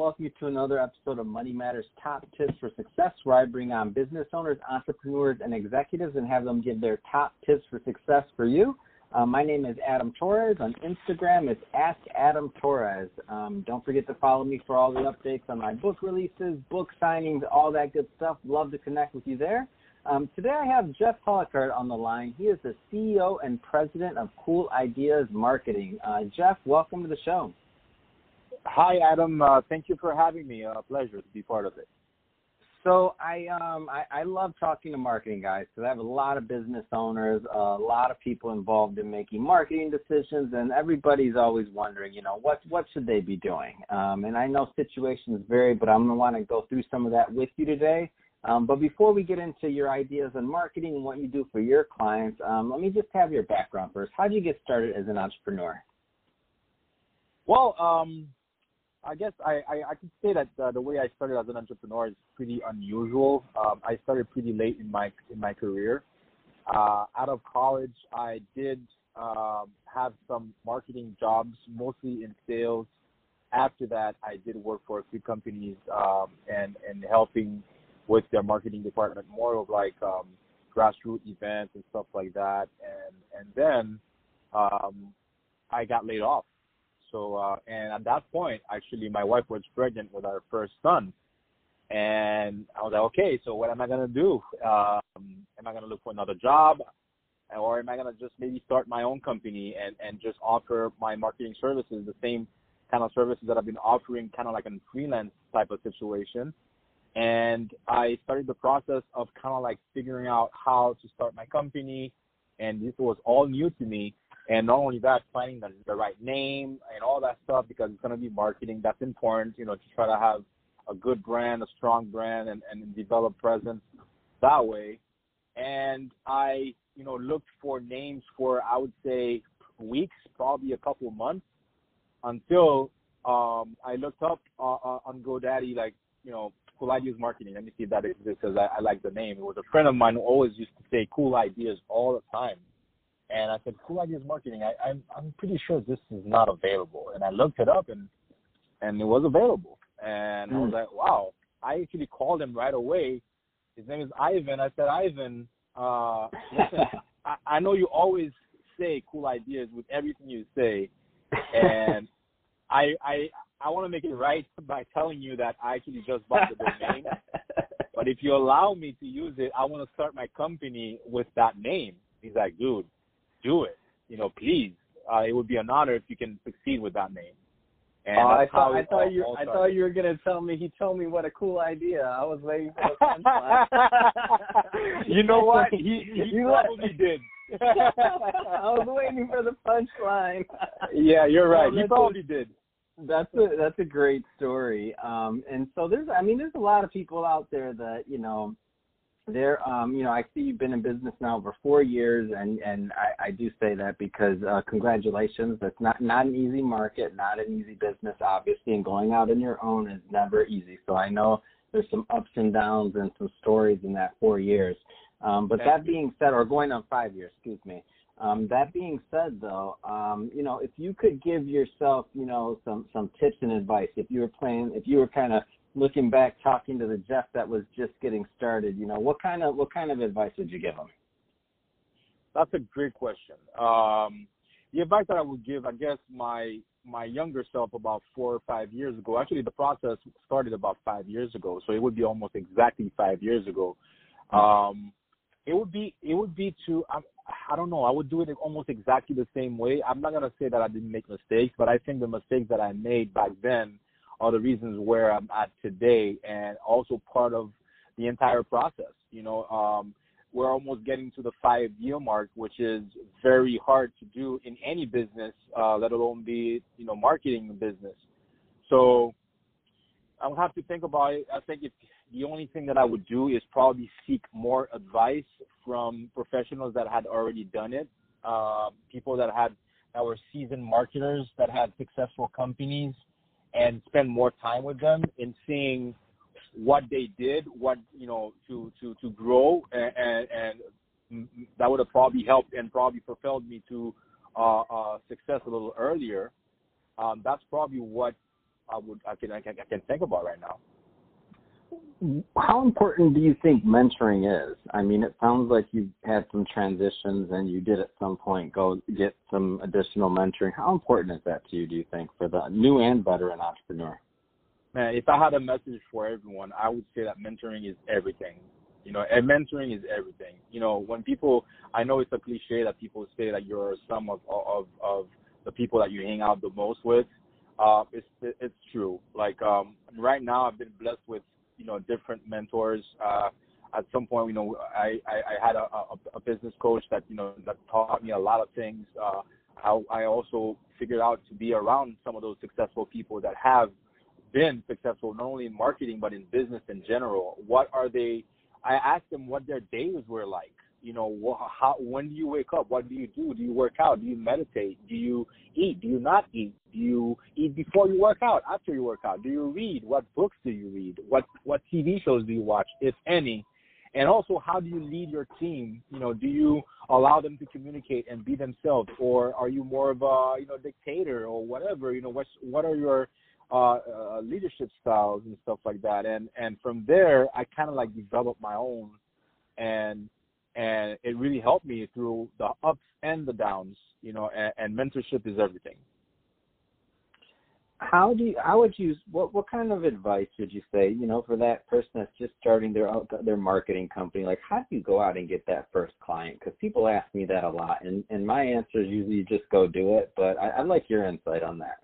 welcome you to another episode of Money Matters Top Tips for Success, where I bring on business owners, entrepreneurs, and executives and have them give their top tips for success for you. Uh, my name is Adam Torres. On Instagram, it's Ask Adam Torres. Um, don't forget to follow me for all the updates on my book releases, book signings, all that good stuff. Love to connect with you there. Um, today I have Jeff Hollicard on the line. He is the CEO and president of Cool Ideas Marketing. Uh, Jeff, welcome to the show. Hi, Adam. Uh, thank you for having me. A pleasure to be part of it. So I um I, I love talking to marketing guys because I have a lot of business owners, a lot of people involved in making marketing decisions, and everybody's always wondering, you know, what what should they be doing? Um, and I know situations vary, but I'm gonna want to go through some of that with you today. Um, but before we get into your ideas on marketing and what you do for your clients, um, let me just have your background first. How did you get started as an entrepreneur? Well, um, I guess I, I, I can say that uh, the way I started as an entrepreneur is pretty unusual. Um, I started pretty late in my in my career. Uh, out of college, I did um, have some marketing jobs, mostly in sales. After that, I did work for a few companies um, and and helping with their marketing department, more of like um, grassroots events and stuff like that. And and then um, I got laid off so, uh, and at that point, actually, my wife was pregnant with our first son. And I was like, okay, so what am I going to do? Um, am I going to look for another job? Or am I going to just maybe start my own company and, and just offer my marketing services, the same kind of services that I've been offering, kind of like a freelance type of situation? And I started the process of kind of like figuring out how to start my company. And this was all new to me. And not only that, finding the, the right name and all that stuff because it's going to be marketing. That's important, you know, to try to have a good brand, a strong brand, and, and develop presence that way. And I, you know, looked for names for, I would say, weeks, probably a couple months until um, I looked up uh, uh on GoDaddy, like, you know, Cool Ideas Marketing. Let me see if that exists because I, I like the name. It was a friend of mine who always used to say cool ideas all the time. And I said, Cool Ideas Marketing. I, I'm I'm pretty sure this is not available. And I looked it up, and and it was available. And mm. I was hmm. like, wow. I actually called him right away. His name is Ivan. I said, Ivan, uh, listen, I, I know you always say cool ideas with everything you say, and I I I want to make it right by telling you that I actually just bought the domain. but if you allow me to use it, I want to start my company with that name. He's like, dude, do it. You know, please. Uh, it would be an honor if you can succeed with that name. And oh, I thought I thought you I thought you were gonna tell me he told me what a cool idea. I was waiting for the punchline. you know what? He he you probably did. I was waiting for the punchline. yeah, you're right. he probably did. That's a that's a great story. Um and so there's I mean there's a lot of people out there that, you know, there um you know i see you've been in business now for four years and and i i do say that because uh congratulations that's not not an easy market not an easy business obviously and going out on your own is never easy. So i know there's some ups and downs and some stories in that four years. Um but that being said or going on five years excuse me. Um, that being said, though, um, you know, if you could give yourself, you know, some some tips and advice, if you were playing, if you were kind of looking back, talking to the Jeff that was just getting started, you know, what kind of what kind of advice would you give him? That's a great question. Um, the advice that I would give, I guess, my my younger self about four or five years ago. Actually, the process started about five years ago, so it would be almost exactly five years ago. Um, it would be it would be to I, I don't know. I would do it almost exactly the same way. I'm not gonna say that I didn't make mistakes, but I think the mistakes that I made back then are the reasons where I'm at today and also part of the entire process. You know, um, we're almost getting to the five year mark, which is very hard to do in any business, uh, let alone be, you know, marketing business. So I'll have to think about it. I think if the only thing that I would do is probably seek more advice from professionals that had already done it, uh, people that had that were seasoned marketers that had successful companies and spend more time with them in seeing what they did, what you know, to to to grow, and, and, that would have probably helped and probably propelled me to uh, uh, success a little earlier. Um, that's probably what I would I can I can, I can think about right now. How important do you think mentoring is? I mean, it sounds like you've had some transitions and you did at some point go get some additional mentoring. How important is that to you, do you think, for the new and veteran entrepreneur? Man, if I had a message for everyone, I would say that mentoring is everything. You know, and mentoring is everything. You know, when people, I know it's a cliche that people say that you're some of of of the people that you hang out the most with. Uh, it's it's true. Like um, right now, I've been blessed with you know different mentors. Uh, at some point, you know, I I, I had a, a, a business coach that you know that taught me a lot of things. Uh, I, I also figured out to be around some of those successful people that have been successful not only in marketing but in business in general. What are they? I asked them what their days were like you know wh- how when do you wake up? What do you do? Do you work out? Do you meditate? Do you eat? Do you not eat? Do you eat before you work out? After you work out? Do you read? What books do you read? What what tv shows do you watch if any? And also how do you lead your team? You know do you allow them to communicate and be themselves? Or are you more of a you know dictator or whatever? You know what what are your uh, uh leadership styles and stuff like that? And and from there i kind of like developed my own. And and it really helped me through the ups and the downs you know and, and mentorship is everything. How do you how would you what what kind of advice would you say you know for that person that's just starting their their marketing company? Like how do you go out and get that first client? Because people ask me that a lot and and my answer is usually just go do it but I, i'd like your insight on that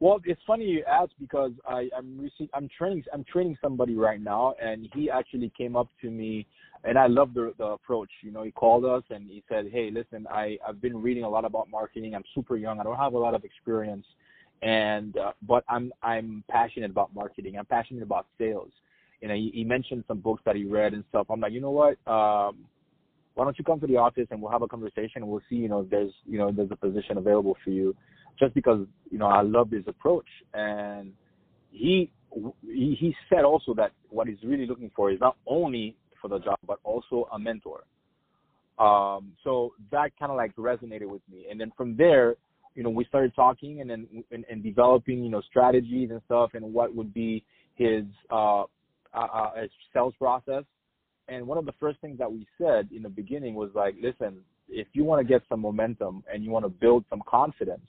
well, it's funny you ask because I, I'm rece- I'm training I'm training somebody right now, and he actually came up to me and I love the the approach. You know, he called us and he said, "Hey, listen, I I've been reading a lot about marketing. I'm super young. I don't have a lot of experience, and uh, but I'm I'm passionate about marketing. I'm passionate about sales. You know, he, he mentioned some books that he read and stuff. I'm like, you know what? Um, why don't you come to the office and we'll have a conversation and we'll see, you know, if there's you know if there's a position available for you. Just because you know I love his approach and he he, said also that what he's really looking for is not only for the job, but also a mentor. Um, so that kind of like resonated with me. And then from there, you know, we started talking and then and, and developing, you know, strategies and stuff and what would be his uh, uh, uh, his sales process. And one of the first things that we said in the beginning was like, listen, if you want to get some momentum and you want to build some confidence,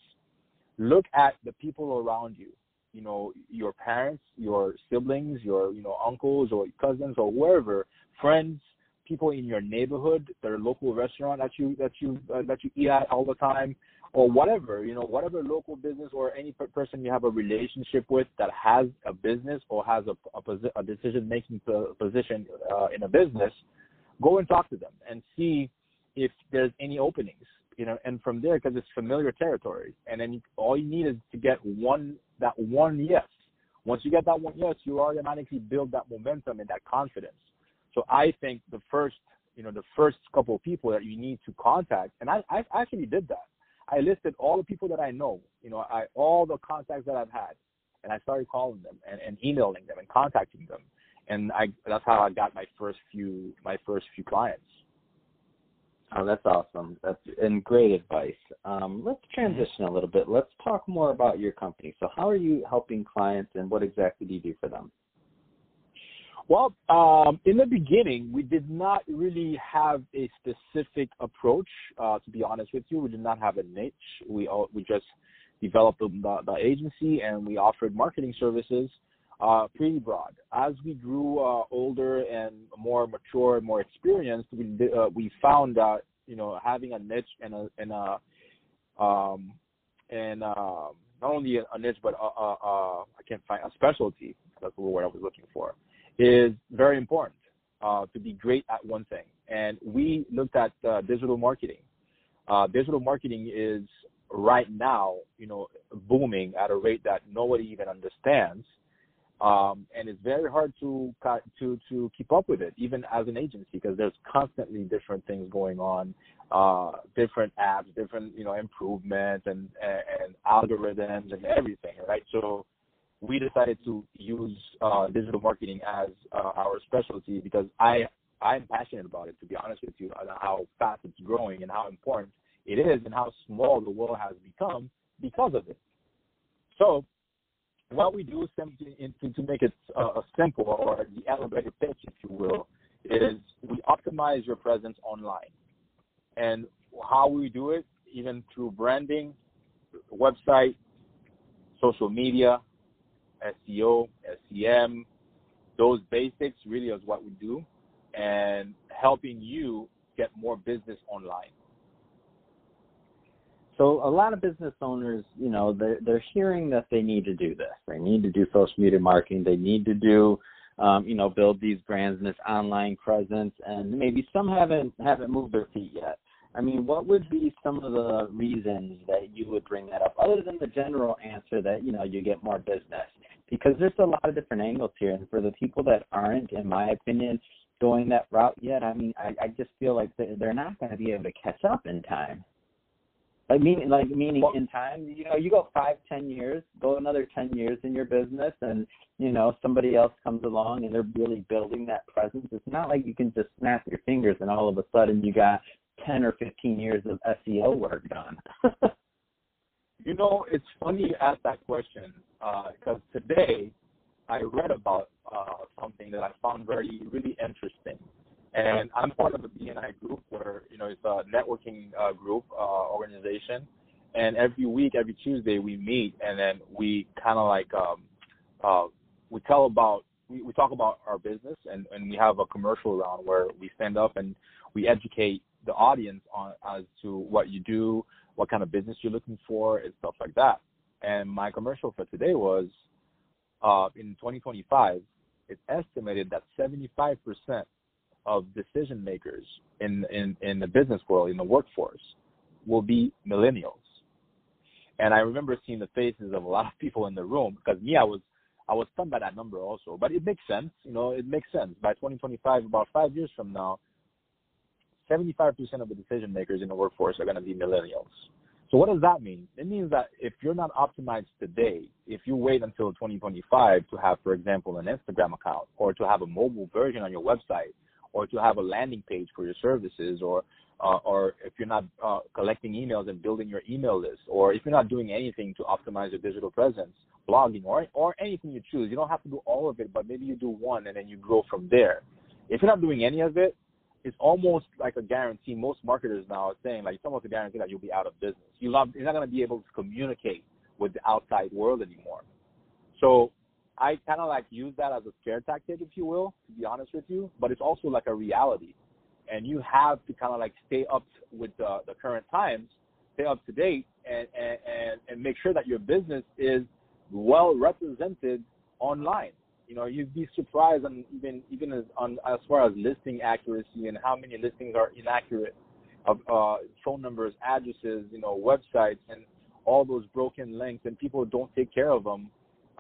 look at the people around you. You know, your parents, your siblings, your you know uncles or cousins or whoever friends, people in your neighborhood, their local restaurant that you that you uh, that you eat at all the time, or whatever you know, whatever local business or any person you have a relationship with that has a business or has a a, posi- a decision making position uh, in a business, go and talk to them and see if there's any openings. You know, and from there, because it's familiar territory, and then you, all you need is to get one that one yes. Once you get that one yes, you automatically build that momentum and that confidence so I think the first, you know, the first couple of people that you need to contact, and I, I actually did that. I listed all the people that I know, you know, I all the contacts that I've had, and I started calling them and, and emailing them and contacting them, and I that's how I got my first few my first few clients. Oh, that's awesome. That's and great advice. Um, let's transition a little bit. Let's talk more about your company. So, how are you helping clients, and what exactly do you do for them? Well, um, in the beginning, we did not really have a specific approach. Uh, to be honest with you, we did not have a niche. We all, we just developed the, the, the, agency and we offered marketing services uh, pretty broad. As we grew uh, older and more mature and more experienced, we uh, we found that you know having a niche and a and a um, and uh, not only a, niche but a, a, a I can't find a specialty. That's the word I was looking for is very important uh, to be great at one thing. And we looked at uh, digital marketing. Uh, digital marketing is right now, you know, booming at a rate that nobody even understands. Um, and it's very hard to to to keep up with it, even as an agency, because there's constantly different things going on, uh, different apps, different you know improvements and, and algorithms and everything, right? So we decided to use uh, digital marketing as uh, our specialty because I I'm passionate about it. To be honest with you, how fast it's growing and how important it is, and how small the world has become because of it. So what we do to, to make it uh, simple or the elevator pitch, if you will, is we optimize your presence online. And how we do it, even through branding, website, social media, SEO, SEM, those basics really is what we do and helping you get more business online. So a lot of business owners, you know, they're, they're hearing that they need to do this. They need to do social media marketing. They need to do, um, you know, build these brands and this online presence. And maybe some haven't haven't moved their feet yet. I mean, what would be some of the reasons that you would bring that up, other than the general answer that you know you get more business? Because there's a lot of different angles here, and for the people that aren't, in my opinion, going that route yet, I mean, I, I just feel like they're not going to be able to catch up in time. Like meaning, like meaning in time, you know, you go five, ten years, go another ten years in your business, and you know somebody else comes along and they're really building that presence. It's not like you can just snap your fingers and all of a sudden you got 10 or 15 years of SEO work done? you know, it's funny you ask that question because uh, today I read about uh, something that I found very, really interesting. And I'm part of the BNI group where, you know, it's a networking uh, group, uh, organization. And every week, every Tuesday, we meet and then we kind of like, um, uh, we tell about, we, we talk about our business and, and we have a commercial round where we stand up and we educate the audience on as to what you do, what kind of business you're looking for, and stuff like that. And my commercial for today was uh, in 2025, it's estimated that 75% of decision makers in, in, in the business world, in the workforce, will be millennials. And I remember seeing the faces of a lot of people in the room because me, I was I was stunned by that number also. But it makes sense, you know, it makes sense. By 2025, about five years from now, 75% of the decision makers in the workforce are going to be millennials. So what does that mean? It means that if you're not optimized today, if you wait until 2025 to have, for example, an Instagram account or to have a mobile version on your website or to have a landing page for your services or uh, or if you're not uh, collecting emails and building your email list or if you're not doing anything to optimize your digital presence, blogging or or anything you choose, you don't have to do all of it, but maybe you do one and then you grow from there. If you're not doing any of it, it's almost like a guarantee. Most marketers now are saying like it's almost a guarantee that you'll be out of business. You love, you're not going to be able to communicate with the outside world anymore. So I kind of like use that as a scare tactic, if you will, to be honest with you. But it's also like a reality, and you have to kind of like stay up with the, the current times, stay up to date, and, and and make sure that your business is well represented online you know, you'd be surprised on even even as on as far as listing accuracy and how many listings are inaccurate of uh, phone numbers, addresses, you know, websites, and all those broken links, and people don't take care of them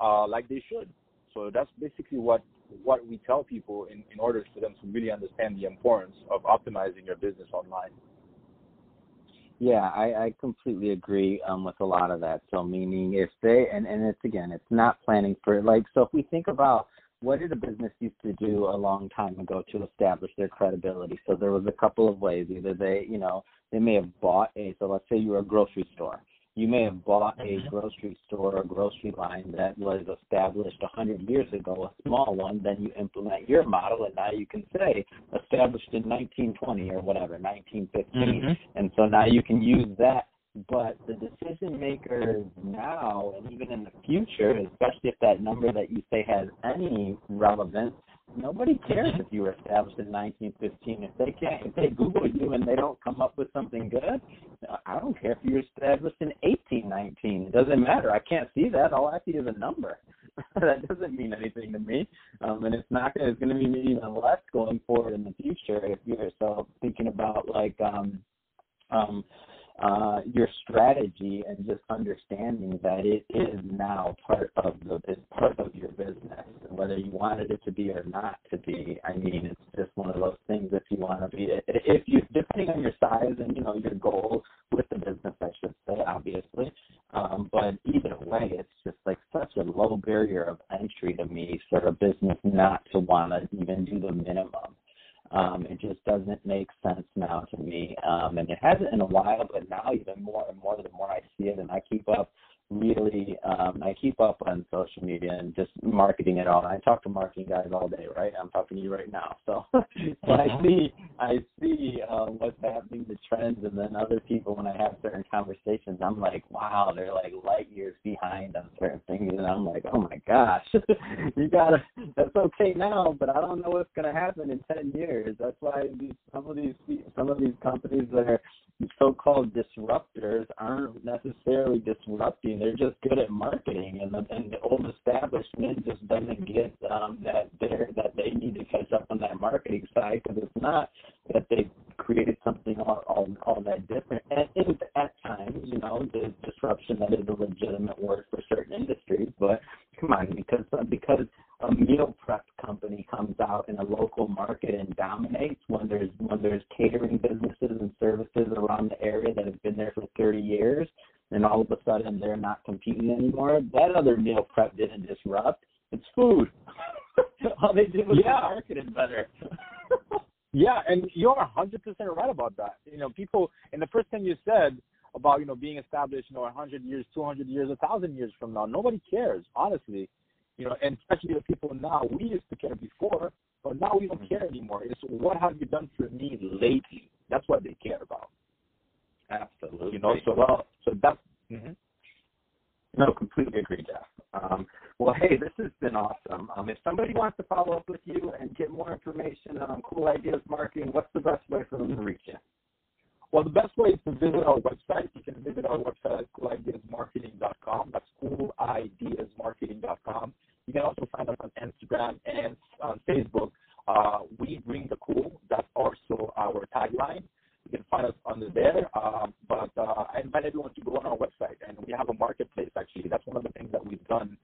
uh, like they should. So that's basically what what we tell people in, in order for them to really understand the importance of optimizing your business online. Yeah, I, I completely agree um, with a lot of that. So meaning if they and and it's again, it's not planning for like so if we think about what did a business used to do a long time ago to establish their credibility? So there was a couple of ways. Either they, you know, they may have bought a so let's say you were a grocery store you may have bought a mm-hmm. grocery store or grocery line that was established 100 years ago, a small one, then you implement your model, and now you can say established in 1920 or whatever, 1915. Mm-hmm. And so now you can use that. But the decision makers now and even in the future, especially if that number that you say has any relevance, nobody cares if you were established in 1915. If they can't, if they Google you and they don't come up with something good, I don't care if you were established in 1819. It doesn't matter. I can't see that. All I see is a number. that doesn't mean anything to me, um, and it's not. It's going to be even less going forward in the future if you're so thinking about like um, um, uh, your strategy and just understanding that it is now part of the part of your business, whether you wanted it to be or not to be. I mean, it's just one of those things. If you want to be, if you depending on your size and you know your goal with the business, I should say, obviously. Um, but either way, it's just like such a low barrier of entry to me for a business not to want to even do the minimum. Um, it just doesn't make sense now to me. Um, and it hasn't in a while, but now even more and more the more I see it and I keep up really um I keep up on social media and just marketing it all. I talk to marketing guys all day, right? I'm talking to you right now. So, so I mm-hmm. see I see uh, what's happening, the trends, and then other people when I have certain conversations, I'm like, wow, they're like light years behind on certain things, and I'm like, oh my gosh, you gotta. That's okay now, but I don't know what's gonna happen in ten years. That's why these, some of these some of these companies that are so-called disruptors aren't necessarily disrupting. They're just good at marketing, and the, and the old establishment just doesn't get um, that there that they need to catch up on that marketing side because it's not that they created something all, all all that different. And it, was at times, you know, the disruption that is a legitimate word for certain industries, but come on, because because a meal prep company comes out in a local market and dominates when there's when there's catering businesses and services around the area that have been there for 30 years and all of a sudden they're not competing anymore that other meal prep didn't disrupt it's food all they did was yeah. market it better yeah and you're 100% right about that you know people and the first thing you said about you know being established you know 100 years 200 years 1000 years from now nobody cares honestly you know, and especially the people now, we used to care before, but now we don't care anymore. It's what have you done for me lately? That's what they care about. Absolutely. You know, so well, so that's. Mm-hmm. No, completely agree, Jeff. Um, well, hey, this has been awesome. Um, if somebody wants to follow up with you and get more information on Cool Ideas Marketing, what's the best way for them to reach you? Well, the best way is to visit our website. You can visit our website at coolideasmarketing.com. That's coolideasmarketing.com. You can also find us on Instagram and on Facebook. Uh, we bring the cool. That's also our tagline. You can find us under there. Um, but uh, I invite everyone to go on our website, and we have a marketplace. Actually, that's one of the things that we've done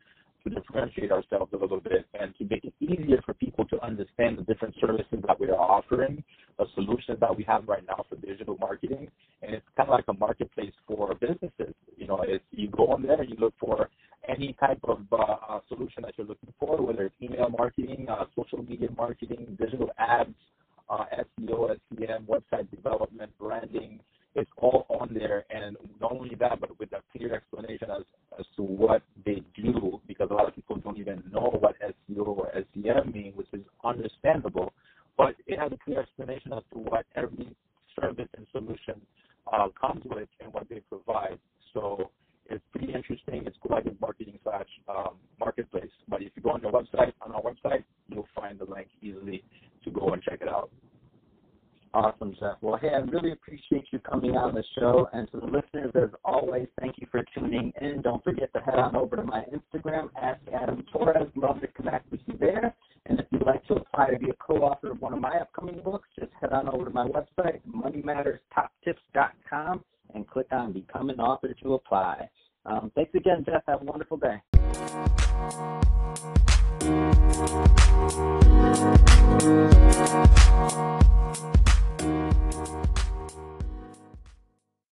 to differentiate ourselves a little bit and to make it easier for people to understand the different services that we are offering, the solutions that we have right now for digital marketing. And it's kind of like a marketplace for businesses. You know, it's, you go on there and you look for any type of uh, uh solution that you're looking for, whether it's email marketing, uh, social media marketing, digital ads, uh, SEO, SEM, website development, branding, it's all on there, and not only that, but with a clear explanation as as to what Awesome, Jeff. Well, hey, I really appreciate you coming on the show. And to the listeners, as always, thank you for tuning in. Don't forget to head on over to my Instagram, Ask Adam Torres. Love to connect with you there. And if you'd like to apply to be a co-author of one of my upcoming books, just head on over to my website, moneymatterstoptips.com, and click on Become an Author to apply. Um, thanks again, Jeff. Have a wonderful day.